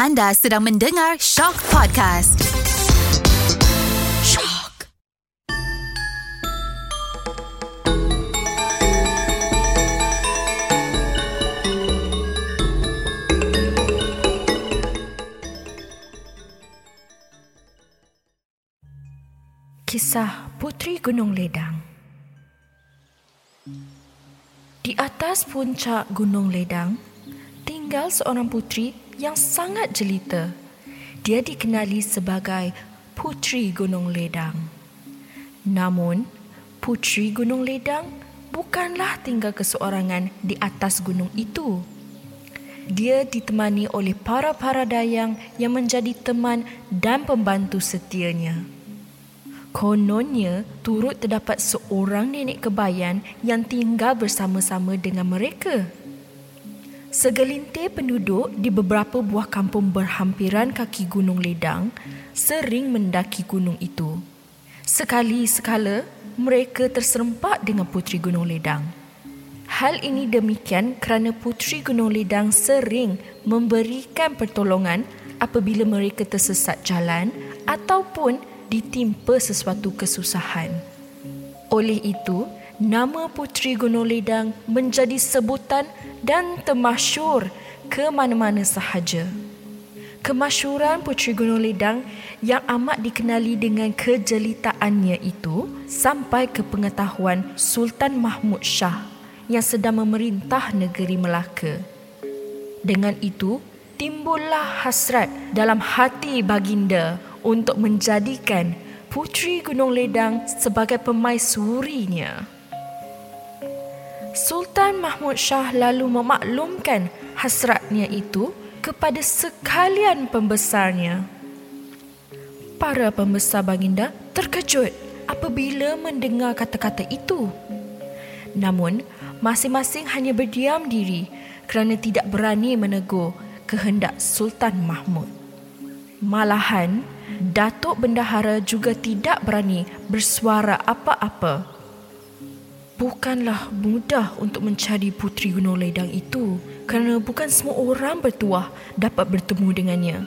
Anda sedang mendengar Shock Podcast. Shock. Kisah Putri Gunung Ledang Di atas puncak Gunung Ledang, tinggal seorang putri yang sangat jelita. Dia dikenali sebagai Putri Gunung Ledang. Namun, Putri Gunung Ledang bukanlah tinggal keseorangan di atas gunung itu. Dia ditemani oleh para-para dayang yang menjadi teman dan pembantu setianya. Kononnya turut terdapat seorang nenek kebayan yang tinggal bersama-sama dengan mereka. Segelintir penduduk di beberapa buah kampung berhampiran kaki Gunung Ledang sering mendaki gunung itu. Sekali sekala mereka terserempak dengan Putri Gunung Ledang. Hal ini demikian kerana Putri Gunung Ledang sering memberikan pertolongan apabila mereka tersesat jalan ataupun ditimpa sesuatu kesusahan. Oleh itu, nama Putri Gunung Ledang menjadi sebutan dan termasyur ke mana-mana sahaja. Kemasyuran Putri Gunung Ledang yang amat dikenali dengan kejelitaannya itu sampai ke pengetahuan Sultan Mahmud Shah yang sedang memerintah negeri Melaka. Dengan itu, timbullah hasrat dalam hati baginda untuk menjadikan Putri Gunung Ledang sebagai pemaisurinya. Sultan Mahmud Shah lalu memaklumkan hasratnya itu kepada sekalian pembesarnya. Para pembesar baginda terkejut apabila mendengar kata-kata itu. Namun, masing-masing hanya berdiam diri kerana tidak berani menegur kehendak Sultan Mahmud. Malahan, Datuk Bendahara juga tidak berani bersuara apa-apa. Bukanlah mudah untuk mencari Putri Gunung Ledang itu kerana bukan semua orang bertuah dapat bertemu dengannya.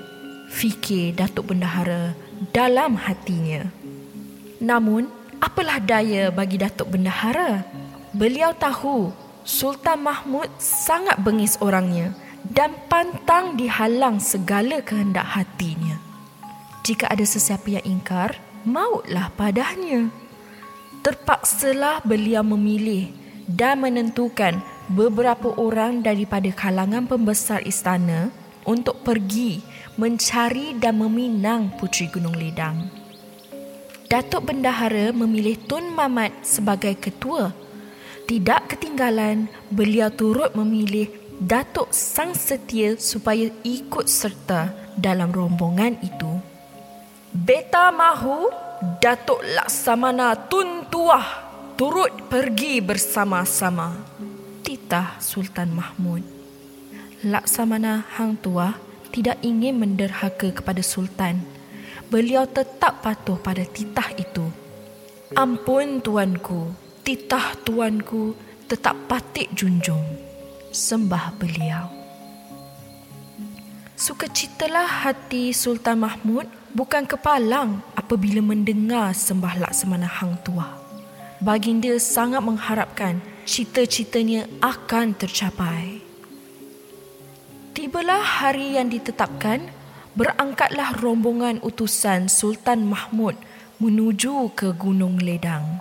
Fikir Datuk Bendahara dalam hatinya. Namun, apalah daya bagi Datuk Bendahara? Beliau tahu Sultan Mahmud sangat bengis orangnya dan pantang dihalang segala kehendak hatinya. Jika ada sesiapa yang ingkar, mautlah padanya. Terpaksalah beliau memilih dan menentukan beberapa orang daripada kalangan pembesar istana untuk pergi mencari dan meminang Putri Gunung Ledang. Datuk Bendahara memilih Tun Mamat sebagai ketua. Tidak ketinggalan, beliau turut memilih Datuk Sang Setia supaya ikut serta dalam rombongan itu. Beta mahu Datuk Laksamana Tun Tuah turut pergi bersama-sama. Titah Sultan Mahmud. Laksamana Hang Tuah tidak ingin menderhaka kepada Sultan. Beliau tetap patuh pada titah itu. Ampun tuanku, titah tuanku tetap patik junjung. Sembah beliau. Sukacitalah hati Sultan Mahmud bukan kepalang apabila mendengar sembah laksamana Hang Tuah. Baginda sangat mengharapkan cita-citanya akan tercapai. Tibalah hari yang ditetapkan, berangkatlah rombongan utusan Sultan Mahmud menuju ke Gunung Ledang.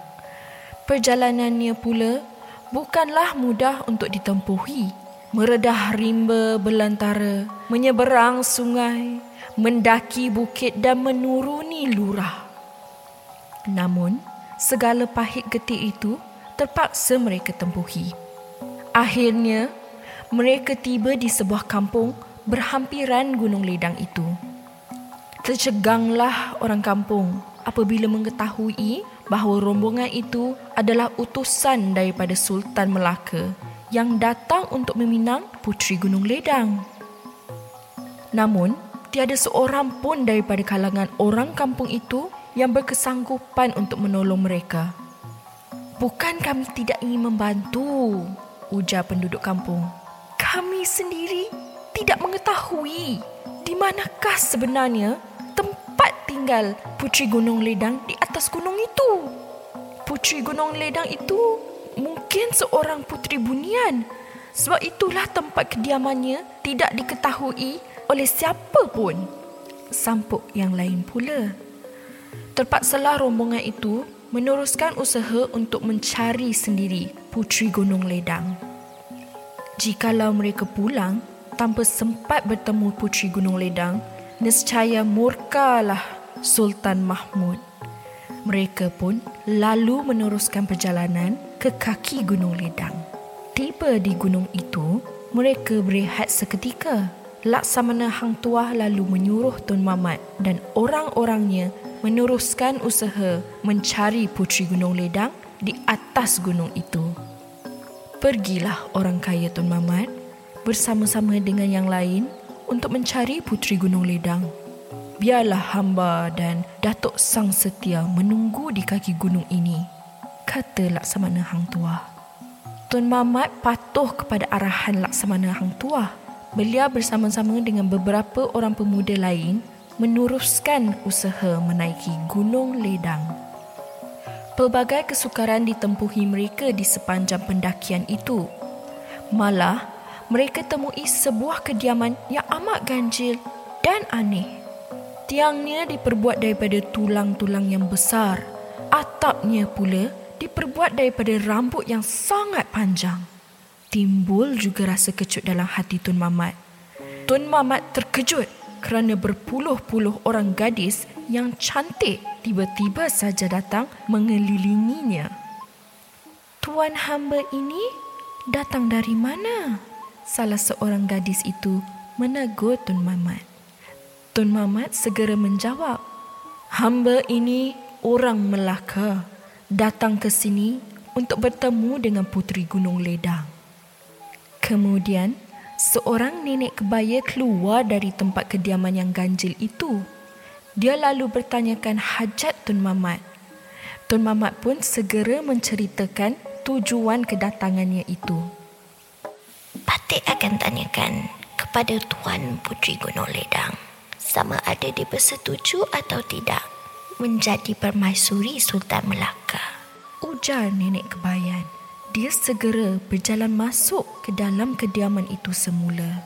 Perjalanannya pula bukanlah mudah untuk ditempuhi. Meredah rimba belantara, menyeberang sungai, mendaki bukit dan menuruni lurah. Namun, segala pahit getik itu terpaksa mereka tempuhi. Akhirnya, mereka tiba di sebuah kampung berhampiran Gunung Ledang itu. Terceganglah orang kampung apabila mengetahui bahawa rombongan itu adalah utusan daripada Sultan Melaka yang datang untuk meminang Putri Gunung Ledang. Namun, tiada seorang pun daripada kalangan orang kampung itu yang berkesanggupan untuk menolong mereka. Bukan kami tidak ingin membantu, ujar penduduk kampung. Kami sendiri tidak mengetahui di manakah sebenarnya tempat tinggal Putri Gunung Ledang di atas gunung itu? Putri Gunung Ledang itu mungkin seorang putri bunian. Sebab itulah tempat kediamannya tidak diketahui oleh siapa pun. Sampuk yang lain pula. Terpaksalah rombongan itu meneruskan usaha untuk mencari sendiri Putri Gunung Ledang. Jikalau mereka pulang tanpa sempat bertemu Putri Gunung Ledang, nescaya murkalah Sultan Mahmud. Mereka pun lalu meneruskan perjalanan ke kaki Gunung Ledang. Tiba di gunung itu, mereka berehat seketika. Laksamana Hang Tuah lalu menyuruh Tun Mamat dan orang-orangnya meneruskan usaha mencari Putri Gunung Ledang di atas gunung itu. Pergilah orang kaya Tun Mamat bersama-sama dengan yang lain untuk mencari Putri Gunung Ledang. Biarlah hamba dan Datuk Sang Setia menunggu di kaki gunung ini, kata Laksamana Hang Tuah. Tun Mamat patuh kepada arahan Laksamana Hang Tuah Beliau bersama-sama dengan beberapa orang pemuda lain meneruskan usaha menaiki Gunung Ledang. Pelbagai kesukaran ditempuhi mereka di sepanjang pendakian itu. Malah, mereka temui sebuah kediaman yang amat ganjil dan aneh. Tiangnya diperbuat daripada tulang-tulang yang besar. Atapnya pula diperbuat daripada rambut yang sangat panjang. Timbul juga rasa kecut dalam hati Tun Mamat. Tun Mamat terkejut kerana berpuluh-puluh orang gadis yang cantik tiba-tiba saja datang mengelilinginya. Tuan hamba ini datang dari mana? Salah seorang gadis itu menegur Tun Mamat. Tun Mamat segera menjawab, Hamba ini orang Melaka datang ke sini untuk bertemu dengan Puteri Gunung Ledang. Kemudian, seorang nenek kebaya keluar dari tempat kediaman yang ganjil itu. Dia lalu bertanyakan hajat Tun Mamat. Tun Mamat pun segera menceritakan tujuan kedatangannya itu. Patik akan tanyakan kepada Tuan Putri Gunung Ledang sama ada dia bersetuju atau tidak menjadi permaisuri Sultan Melaka. Ujar nenek kebayan dia segera berjalan masuk ke dalam kediaman itu semula.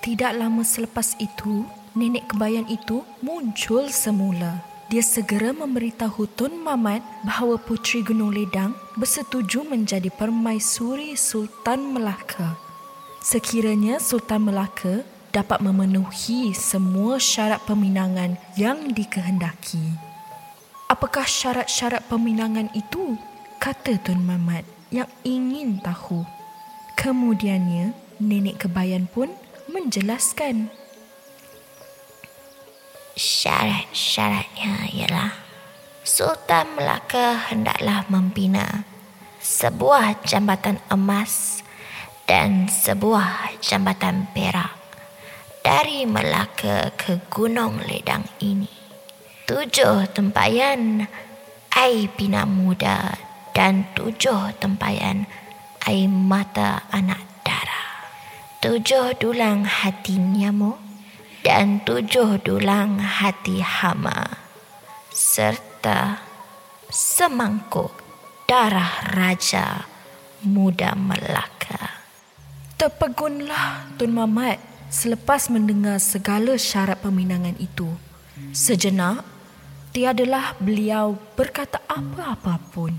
Tidak lama selepas itu, nenek kebayan itu muncul semula. Dia segera memberitahu Tun Mamat bahawa Putri Gunung Ledang bersetuju menjadi permaisuri Sultan Melaka. Sekiranya Sultan Melaka dapat memenuhi semua syarat peminangan yang dikehendaki. Apakah syarat-syarat peminangan itu? Kata Tun Mamat yang ingin tahu. Kemudiannya, nenek kebayan pun menjelaskan. Syarat-syaratnya ialah Sultan Melaka hendaklah membina sebuah jambatan emas dan sebuah jambatan perak dari Melaka ke Gunung Ledang ini. Tujuh tempayan air pinang muda dan tujuh tempayan air mata anak darah. Tujuh dulang hati nyamuk dan tujuh dulang hati hama. Serta semangkuk darah raja muda Melaka. Terpegunlah Tun Mamat selepas mendengar segala syarat peminangan itu. Sejenak, tiadalah beliau berkata apa-apa pun.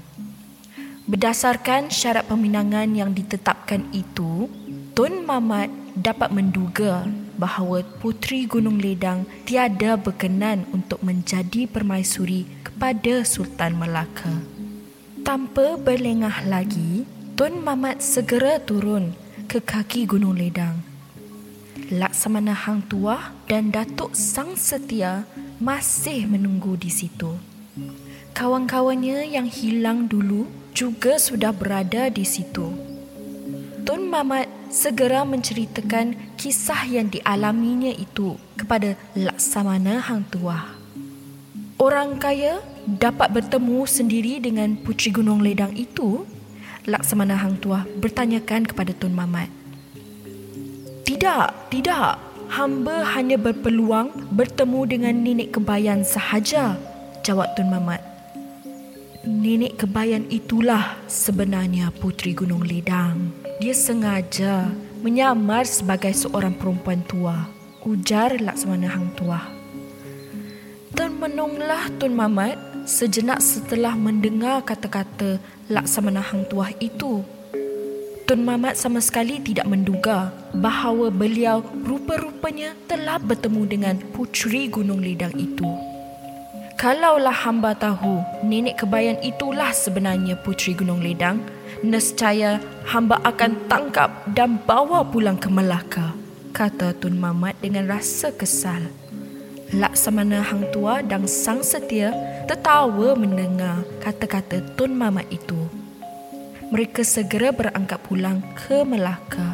Berdasarkan syarat peminangan yang ditetapkan itu, Tun Mamat dapat menduga bahawa Putri Gunung Ledang tiada berkenan untuk menjadi permaisuri kepada Sultan Melaka. Tanpa berlengah lagi, Tun Mamat segera turun ke kaki Gunung Ledang. Laksamana Hang Tuah dan Datuk Sang Setia masih menunggu di situ. Kawan-kawannya yang hilang dulu juga sudah berada di situ. Tun Mamat segera menceritakan kisah yang dialaminya itu kepada Laksamana Hang Tuah. Orang kaya dapat bertemu sendiri dengan Putri Gunung Ledang itu? Laksamana Hang Tuah bertanyakan kepada Tun Mamat. Tidak, tidak. hamba hanya berpeluang bertemu dengan nenek kebayan sahaja, jawab Tun Mamat. Nenek kebayan itulah sebenarnya Putri Gunung Ledang. Dia sengaja menyamar sebagai seorang perempuan tua, ujar Laksamana Hang Tuah. Termenunglah Tun Mamat sejenak setelah mendengar kata-kata Laksamana Hang Tuah itu. Tun Mamat sama sekali tidak menduga bahawa beliau rupa-rupanya telah bertemu dengan puteri Gunung Ledang itu. Kalaulah hamba tahu nenek kebayan itulah sebenarnya puteri Gunung Ledang, nescaya hamba akan tangkap dan bawa pulang ke Melaka, kata Tun Mamat dengan rasa kesal. Laksamana Hang Tua dan Sang Setia tertawa mendengar kata-kata Tun Mamat itu mereka segera berangkat pulang ke Melaka.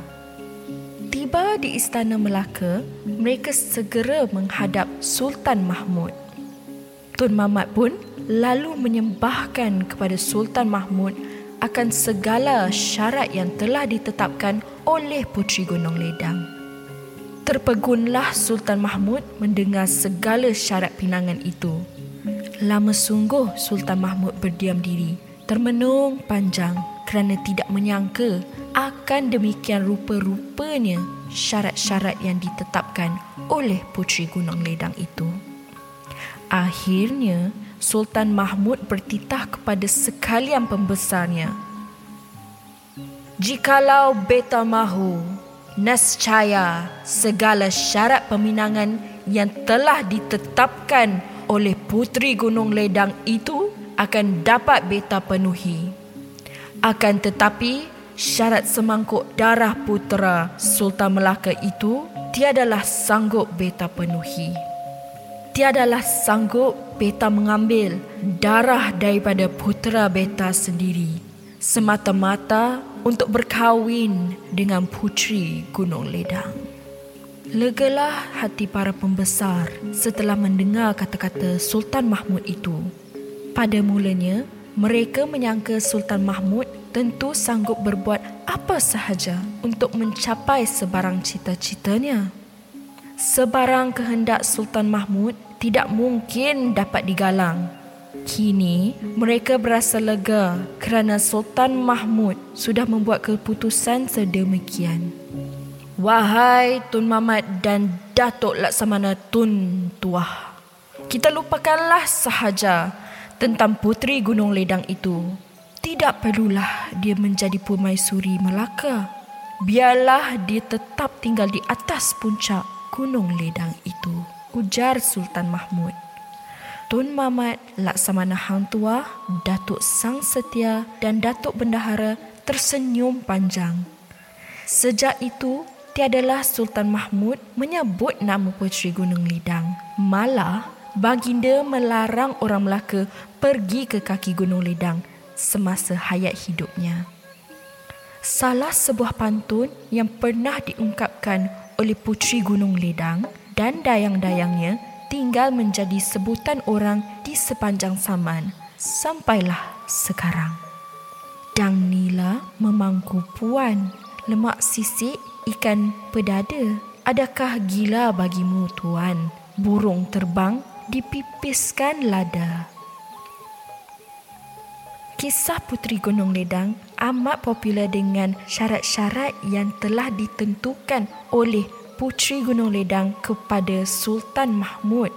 Tiba di istana Melaka, mereka segera menghadap Sultan Mahmud. Tun Mamat pun lalu menyembahkan kepada Sultan Mahmud akan segala syarat yang telah ditetapkan oleh Puteri Gunung Ledang. Terpegunlah Sultan Mahmud mendengar segala syarat pinangan itu. Lama sungguh Sultan Mahmud berdiam diri, termenung panjang kerana tidak menyangka akan demikian rupa-rupanya syarat-syarat yang ditetapkan oleh Puteri Gunung Ledang itu. Akhirnya, Sultan Mahmud bertitah kepada sekalian pembesarnya. Jikalau beta mahu, nescaya segala syarat peminangan yang telah ditetapkan oleh Puteri Gunung Ledang itu akan dapat beta penuhi. Akan tetapi, syarat semangkuk darah putera Sultan Melaka itu tiadalah sanggup beta penuhi. Tiadalah sanggup beta mengambil darah daripada putera beta sendiri semata-mata untuk berkahwin dengan putri Gunung Ledang. Legalah hati para pembesar setelah mendengar kata-kata Sultan Mahmud itu. Pada mulanya, mereka menyangka Sultan Mahmud tentu sanggup berbuat apa sahaja untuk mencapai sebarang cita-citanya. Sebarang kehendak Sultan Mahmud tidak mungkin dapat digalang. Kini, mereka berasa lega kerana Sultan Mahmud sudah membuat keputusan sedemikian. Wahai Tun Mamat dan Datuk Laksamana Tun Tuah, kita lupakanlah sahaja tentang Puteri Gunung Ledang itu. Tidak perlulah dia menjadi permaisuri Melaka. Biarlah dia tetap tinggal di atas puncak Gunung Ledang itu. Ujar Sultan Mahmud. Tun Mamat, Laksamana Hang Tua, Datuk Sang Setia dan Datuk Bendahara tersenyum panjang. Sejak itu, tiadalah Sultan Mahmud menyebut nama Puteri Gunung Lidang. Malah, baginda melarang orang Melaka pergi ke kaki Gunung Ledang semasa hayat hidupnya. Salah sebuah pantun yang pernah diungkapkan oleh Puteri Gunung Ledang dan dayang-dayangnya tinggal menjadi sebutan orang di sepanjang zaman sampailah sekarang. Dang Nila memangku puan, lemak sisik ikan pedada. Adakah gila bagimu tuan? Burung terbang dipipiskan lada. Kisah Puteri Gunung Ledang amat popular dengan syarat-syarat yang telah ditentukan oleh Puteri Gunung Ledang kepada Sultan Mahmud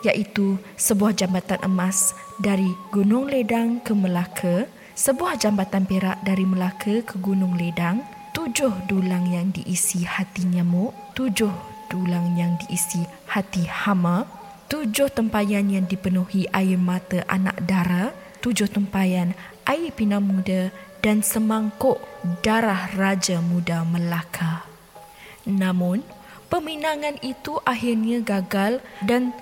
iaitu sebuah jambatan emas dari Gunung Ledang ke Melaka, sebuah jambatan perak dari Melaka ke Gunung Ledang, tujuh dulang yang diisi hati nyamuk, tujuh dulang yang diisi hati hama, tujuh tempayan yang dipenuhi air mata anak dara, tujuh tempayan air pinang muda dan semangkuk darah Raja Muda Melaka. Namun, peminangan itu akhirnya gagal dan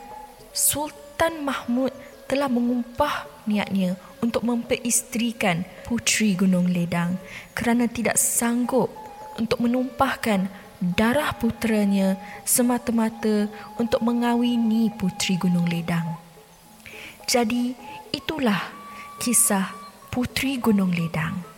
Sultan Mahmud telah mengumpah niatnya untuk memperistrikan Puteri Gunung Ledang kerana tidak sanggup untuk menumpahkan darah putranya semata-mata untuk mengawini putri Gunung Ledang. Jadi, itulah kisah Putri Gunung Ledang.